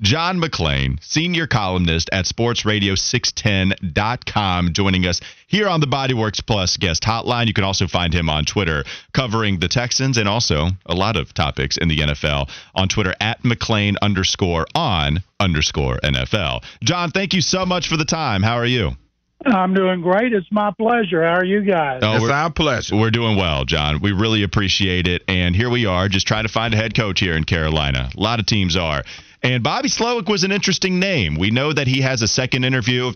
John McClain, senior columnist at sportsradio610.com, joining us here on the Bodyworks Plus guest hotline. You can also find him on Twitter covering the Texans and also a lot of topics in the NFL on Twitter at McClain underscore on underscore NFL. John, thank you so much for the time. How are you? I'm doing great. It's my pleasure. How are you guys? Oh, It's our pleasure. we're doing well, John. We really appreciate it. And here we are, just trying to find a head coach here in Carolina. A lot of teams are. And Bobby Slowik was an interesting name. We know that he has a second interview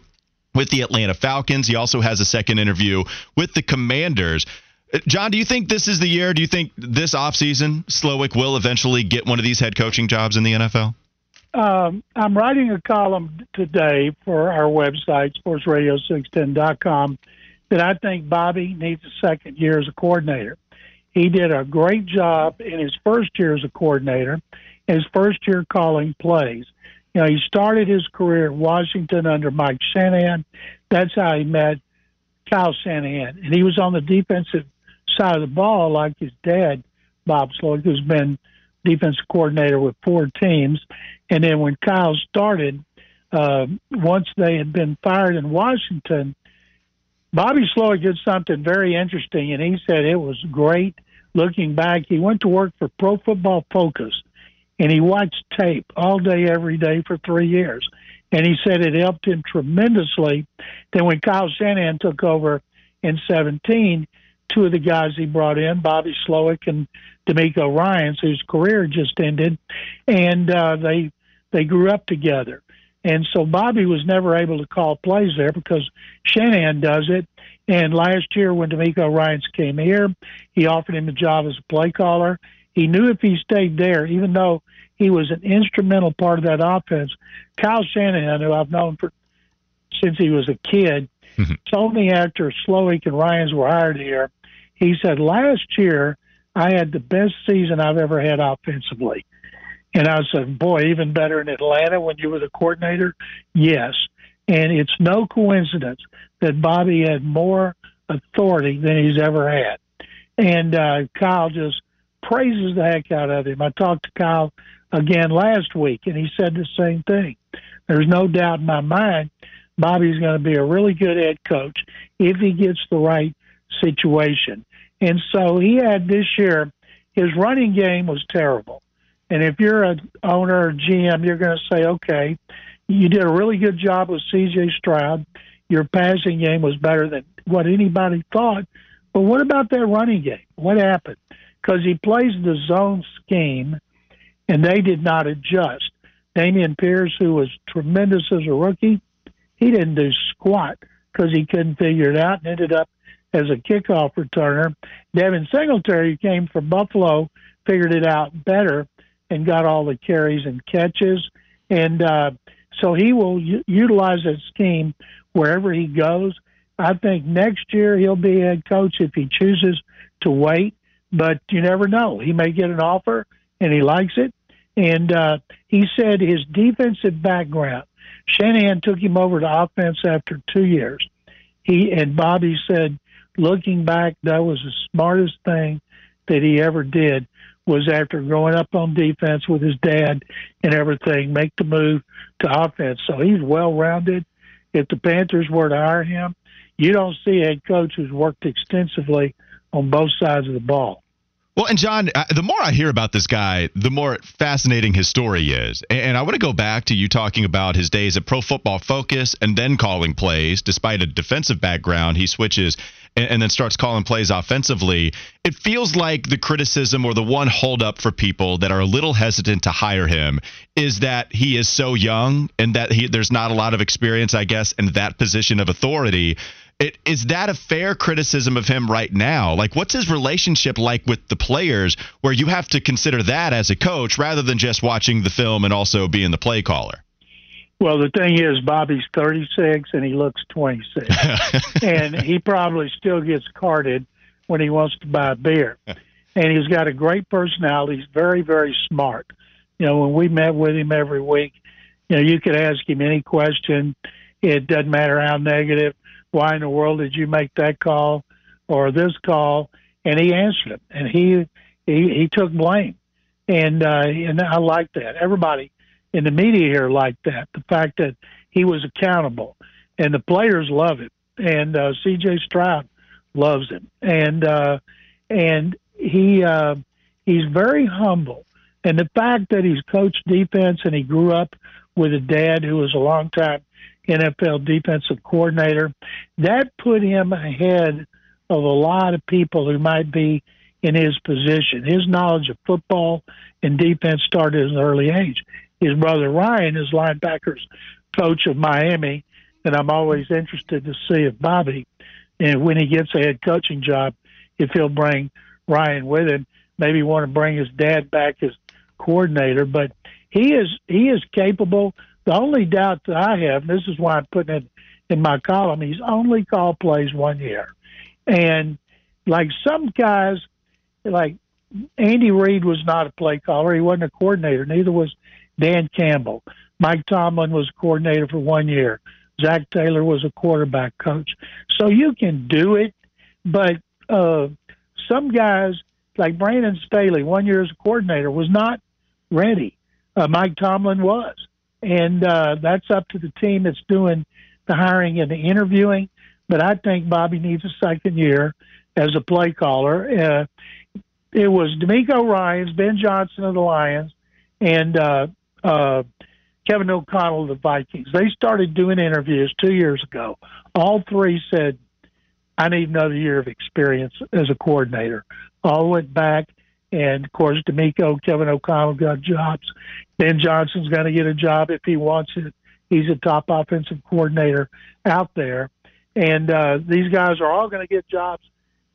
with the Atlanta Falcons. He also has a second interview with the Commanders. Uh, John, do you think this is the year? Do you think this offseason Slowik will eventually get one of these head coaching jobs in the NFL? Um, I'm writing a column today for our website, sportsradio610.com, that I think Bobby needs a second year as a coordinator. He did a great job in his first year as a coordinator, his first year calling plays. You know, he started his career at Washington under Mike Shanahan. That's how he met Kyle Shanahan. And he was on the defensive side of the ball like his dad, Bob Slowik, who's been defensive coordinator with four teams. And then when Kyle started, uh, once they had been fired in Washington, Bobby Slowik did something very interesting, and he said it was great. Looking back, he went to work for Pro Football Focus, and he watched tape all day, every day for three years. And he said it helped him tremendously. Then when Kyle Shanahan took over in 17, two of the guys he brought in, Bobby Slowick and DeMeco Ryans, whose career just ended, and uh, they they grew up together. And so Bobby was never able to call plays there because Shanahan does it. And last year, when DeMeco Ryans came here, he offered him a job as a play caller. He knew if he stayed there, even though he was an instrumental part of that offense, Kyle Shanahan, who I've known for since he was a kid, told me after Slowik and Ryans were hired here, he said, last year I had the best season I've ever had offensively. And I said, boy, even better in Atlanta when you were the coordinator? Yes. And it's no coincidence that Bobby had more authority than he's ever had. And uh, Kyle just praises the heck out of him. I talked to Kyle again last week, and he said the same thing. There's no doubt in my mind Bobby's going to be a really good head coach if he gets the right situation. And so he had this year, his running game was terrible. And if you're an owner or GM, you're going to say, okay, you did a really good job with CJ Stroud. Your passing game was better than what anybody thought. But what about that running game? What happened? Because he plays the zone scheme, and they did not adjust. Dameon Pierce, who was tremendous as a rookie, he didn't do squat because he couldn't figure it out and ended up as a kickoff returner. Devin Singletary came from Buffalo, figured it out better, and got all the carries and catches. And uh, so he will u- utilize that scheme wherever he goes. I think next year he'll be a head coach if he chooses to wait, but you never know. He may get an offer and he likes it. And uh, he said his defensive background, Shanahan took him over to offense after two years. He and Bobby said, looking back, that was the smartest thing that he ever did was after growing up on defense with his dad and everything, make the move to offense. So he's well rounded. If the Panthers were to hire him, you don't see a coach who's worked extensively on both sides of the ball. Well, and John, the more I hear about this guy, the more fascinating his story is. And I want to go back to you talking about his days at Pro Football Focus and then calling plays. Despite a defensive background, he switches and, and then starts calling plays offensively. It feels like the criticism or the one holdup for people that are a little hesitant to hire him is that he is so young and that he, there's not a lot of experience, I guess, in that position of authority. It, is that a fair criticism of him right now? Like, what's his relationship like with the players where you have to consider that as a coach rather than just watching the film and also being the play caller? Well, the thing is, Bobby's 36 and he looks 26, and he probably still gets carded when he wants to buy a beer. And he's got a great personality. He's very, very smart. You know, when we met with him every week, you know, you could ask him any question. It doesn't matter how negative. Why in the world did you make that call or this call? And he answered it, and he he, he took blame, and uh, and I like that. Everybody in the media here like that. The fact that he was accountable, and the players love it, and uh, C.J. Stroud loves him, and uh, and he uh, he's very humble, and the fact that he's coached defense and he grew up with a dad who was a long time NFL defensive coordinator, that put him ahead of a lot of people who might be in his position. His knowledge of football and defense started at an early age his brother Ryan is linebackers coach of Miami, and I'm always interested to see if Bobby, and when he gets a head coaching job, if he'll bring Ryan with him. Maybe want to bring his dad back as coordinator, but he is he is capable. The only doubt that I have, and this is why I'm putting it in my column, he's only called plays one year, and like some guys, like Andy Reid was not a play caller. He wasn't a coordinator. Neither was Dan Campbell. Mike Tomlin was a coordinator for one year. Zac Taylor was a quarterback coach. So you can do it, but uh, some guys like Brandon Staley, one year as a coordinator, was not ready. Uh, Mike Tomlin was, and uh, that's up to the team that's doing the hiring and the interviewing. But I think Bobby needs a second year as a play caller. Uh, it was DeMeco Ryans, Ben Johnson of the Lions, and uh, uh, Kevin O'Connell of the Vikings. They started doing interviews two years ago. All three said, I need another year of experience as a coordinator. All went back, and of course, DeMeco, Kevin O'Connell got jobs. Ben Johnson's going to get a job if he wants it. He's a top offensive coordinator out there. And uh, these guys are all going to get jobs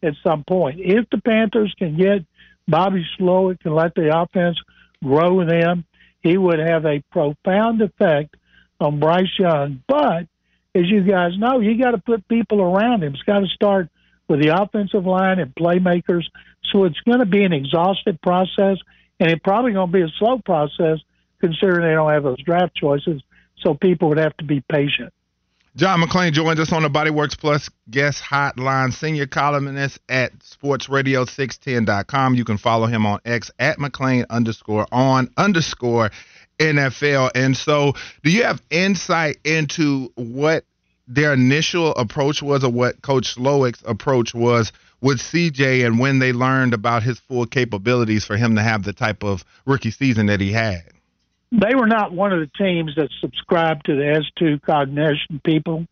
at some point. If the Panthers can get Bobby Slowik and let the offense grow them, he would have a profound effect on Bryce Young. But as you guys know, you got to put people around him. It's got to start with the offensive line and playmakers. So it's going to be an exhaustive process, and it's probably going to be a slow process considering they don't have those draft choices. So people would have to be patient. John McClain joins us on the Bodyworks Plus guest hotline, senior columnist at sportsradio610.com. You can follow him on X at McClain underscore on underscore NFL. And so, do you have insight into what their initial approach was or what Coach Slowik's approach was with CJ and when they learned about his full capabilities for him to have the type of rookie season that he had? they were not one of the teams that subscribed to the S2 cognition people.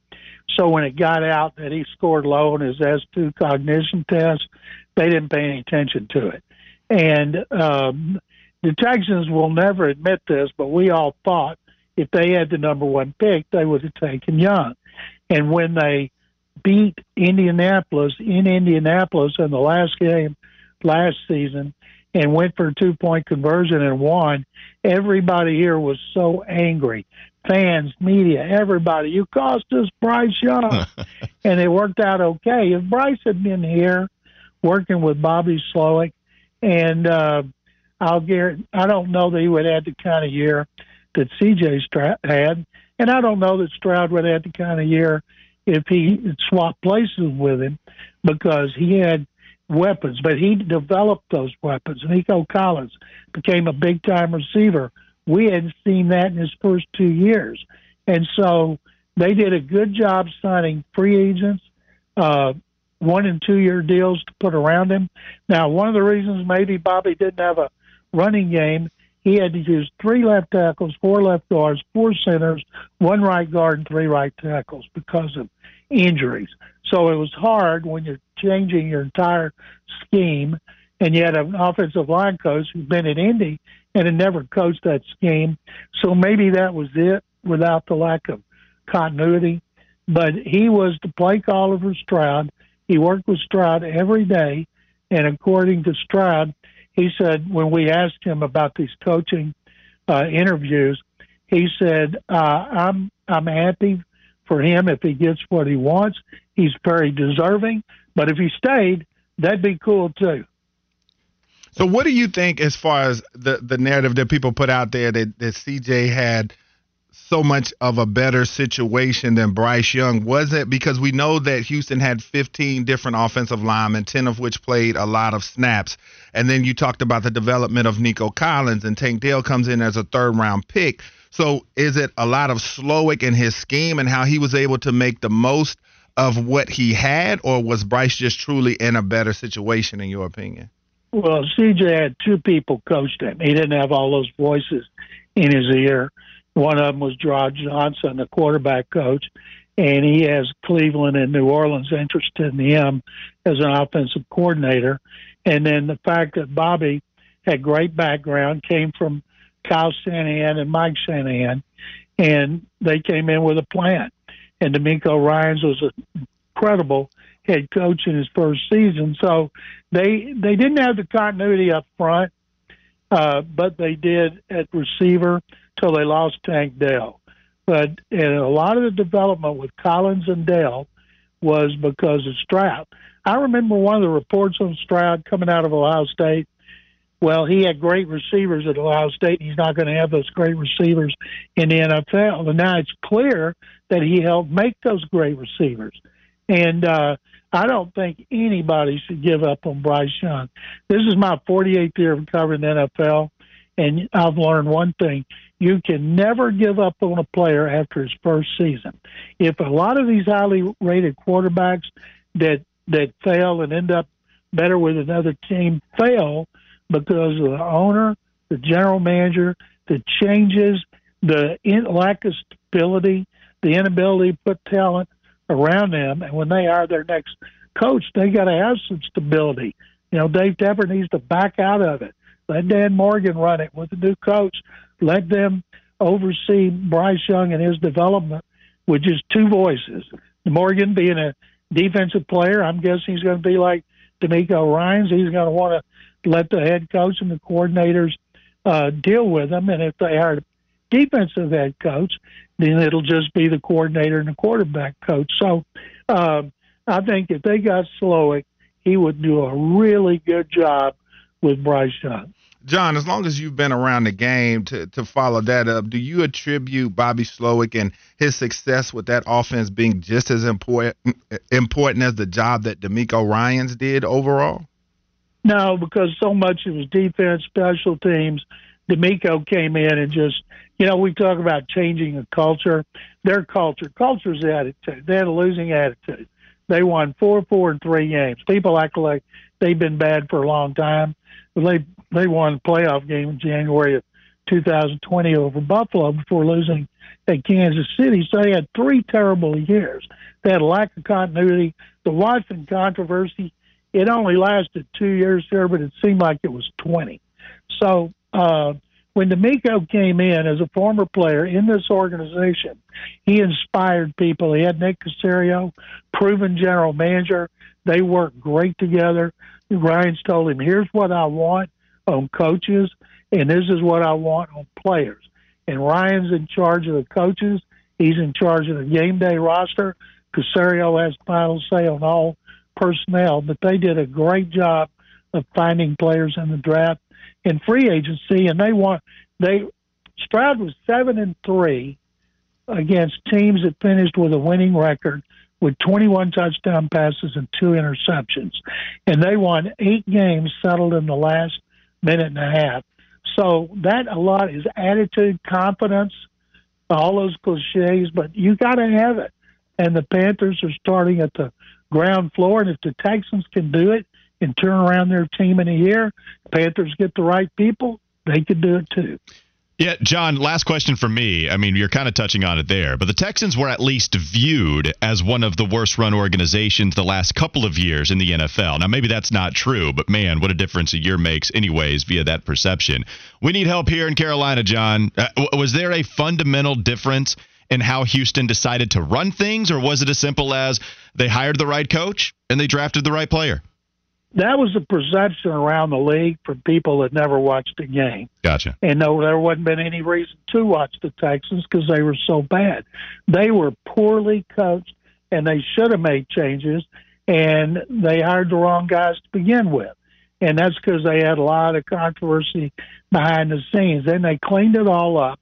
So when it got out that he scored low on his S2 cognition test, they didn't pay any attention to it. And um, the Texans will never admit this, but we all thought if they had the number one pick, they would have taken Young. And when they beat Indianapolis in Indianapolis in the last game last season, and went for a two point conversion and won. Everybody here was so angry. Fans, media, everybody. You cost us Bryce Young. and it worked out okay. If Bryce had been here working with Bobby Slowik, and uh, I'll guarantee, I don't know that he would have had the kind of year that CJ Stroud had. And I don't know that Stroud would have had the kind of year if he swapped places with him because he had weapons, but he developed those weapons. Nico Collins became a big time receiver. We hadn't seen that in his first two years. And so they did a good job signing free agents, uh, one and two year deals to put around him. Now, one of the reasons maybe Bobby didn't have a running game, he had to use three left tackles, four left guards, four centers, one right guard, and three right tackles because of injuries. So it was hard when you're changing your entire scheme and you had an offensive line coach who'd been at Indy and had never coached that scheme. So maybe that was it without the lack of continuity. But he was the play caller for Stroud. He worked with Stroud every day. And according to Stroud, he said when we asked him about these coaching uh, interviews, He said, uh, "I'm I'm happy for him if he gets what he wants. He's very deserving, but if he stayed, that'd be cool too." So, what do you think as far as the the narrative that people put out there that, that CJ had so much of a better situation than Bryce Young? Was it because we know that Houston had 15 different offensive linemen, 10 of which played a lot of snaps, and then you talked about the development of Nico Collins and Tank Dell comes in as a third round pick. So, is it a lot of Slowik in his scheme and how he was able to make the most of what he had, or was Bryce just truly in a better situation, in your opinion? Well, CJ had two people coached him. He didn't have all those voices in his ear. One of them was Rod Johnson, the quarterback coach, and he has Cleveland and New Orleans interested in him as an offensive coordinator. And then the fact that Bobby had great background, came from Kyle Shanahan and Mike Shanahan, and they came in with a plan. And DeMeco Ryans was an incredible head coach in his first season. So they they didn't have the continuity up front, uh, but they did at receiver till they lost Tank Dell. But and a lot of the development with Collins and Dell was because of Stroud. I remember one of the reports on Stroud coming out of Ohio State. Well, he had great receivers at Ohio State. He's not going to have those great receivers in the NFL. And now it's clear that he helped make those great receivers. And uh, I don't think anybody should give up on Bryce Young. This is my 48th year of covering the NFL, and I've learned one thing: you can never give up on a player after his first season. If a lot of these highly rated quarterbacks that that fail and end up better with another team fail because of the owner, the general manager, the changes, the in, lack of stability, the inability to put talent around them, and when they are their next coach, they got to have some stability. You know, Dave Tepper needs to back out of it. Let Dan Morgan run it with the new coach. Let them oversee Bryce Young and his development with just two voices. Morgan being a defensive player, I'm guessing he's going to be like DeMeco Ryans. He's going to want to let the head coach and the coordinators uh, deal with them. And if they are defensive head coach, then it'll just be the coordinator and the quarterback coach. So uh, I think if they got Slowik, he would do a really good job with Bryce Young. John, as long as you've been around the game to, to follow that up, do you attribute Bobby Slowik and his success with that offense being just as important important as the job that DeMeco Ryans did overall? No, because so much of his defense, special teams, DeMeco came in and just, you know, we talk about changing a culture. Their culture, culture's attitude. They had a losing attitude. They won four, four, and three games. People act like they've been bad for a long time. They they won a playoff game in January of 2020 over Buffalo before losing at Kansas City. So they had three terrible years. They had a lack of continuity. The Watson controversy, it only lasted two years there, but it seemed like it was 20. So uh, when DeMeco came in as a former player in this organization, he inspired people. He had Nick Caserio, proven general manager. They work great together. Ryans told him, "Here's what I want on coaches, and this is what I want on players." And Ryans in charge of the coaches. He's in charge of the game day roster. Caserio has final say on all personnel, but they did a great job of finding players in the draft and free agency, and they want they Stroud was seven and three against teams that finished with a winning record with 21 touchdown passes and two interceptions, and they won eight games settled in the last minute and a half. So that a lot is attitude, confidence, all those cliches, but you got to have it. And the Panthers are starting at the ground floor, and if the Texans can do it, and turn around their team in a year, Panthers get the right people, they could do it too. Yeah, John, last question for me. I mean, you're kind of touching on it there, but the Texans were at least viewed as one of the worst run organizations the last couple of years in the NFL. Now, maybe that's not true, but man, what a difference a year makes, anyways, via that perception. We need help here in Carolina, John. Uh, was there a fundamental difference in how Houston decided to run things, or was it as simple as they hired the right coach and they drafted the right player? That was the perception around the league for people that never watched a game. Gotcha. And no, there wasn't been any reason to watch the Texans because they were so bad. They were poorly coached, and they should have made changes. And they hired the wrong guys to begin with, and that's because they had a lot of controversy behind the scenes. Then they cleaned it all up,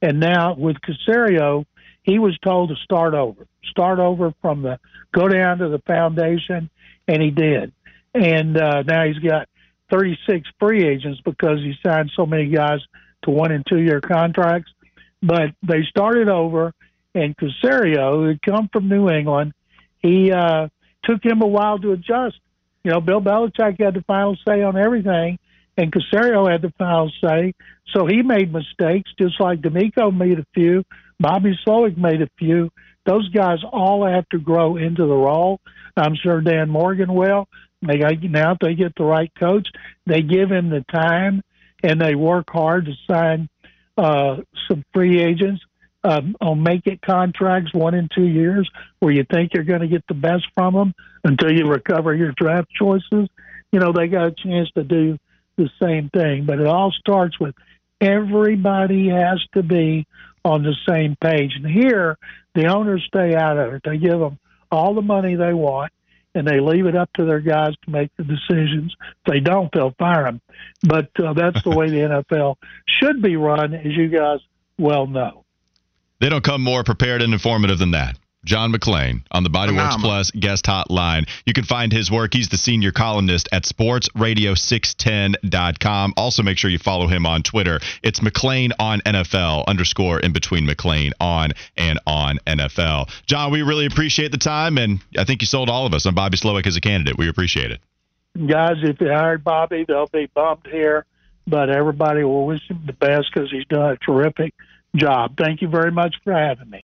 and now with Caserio, he was told to start over, start over from the go down to the foundation, and he did and uh, now he's got 36 free agents because he signed so many guys to one and two year contracts. But they started over, and Caserio, who had come from New England, he uh, took him a while to adjust. You know, Bill Belichick had the final say on everything, and Caserio had the final say. So he made mistakes, just like DeMeco made a few. Bobby Slowik made a few. Those guys all have to grow into the role. I'm sure Dan Morgan will. They got, now if they get the right coach, they give him the time and they work hard to sign uh, some free agents um, on make it contracts one and two years where you think you're going to get the best from them until you recover your draft choices. You know, they got a chance to do the same thing, but it all starts with everybody has to be on the same page. And here, the owners stay out of it. They give them all the money they want and they leave it up to their guys to make the decisions. If they don't, they'll fire them. But uh, that's the way the NFL should be run, as you guys well know. They don't come more prepared and informative than that. John McClain on the Bodyworks Plus guest hotline. You can find his work. He's the senior columnist at sportsradio610.com. Also, make sure you follow him on Twitter. It's McClain on NFL underscore in between McClain on and on NFL. John, we really appreciate the time, and I think you sold all of us on Bobby Slowik as a candidate. We appreciate it. Guys, if they hired Bobby, they'll be bummed here, but everybody will wish him the best because he's done a terrific job. Thank you very much for having me.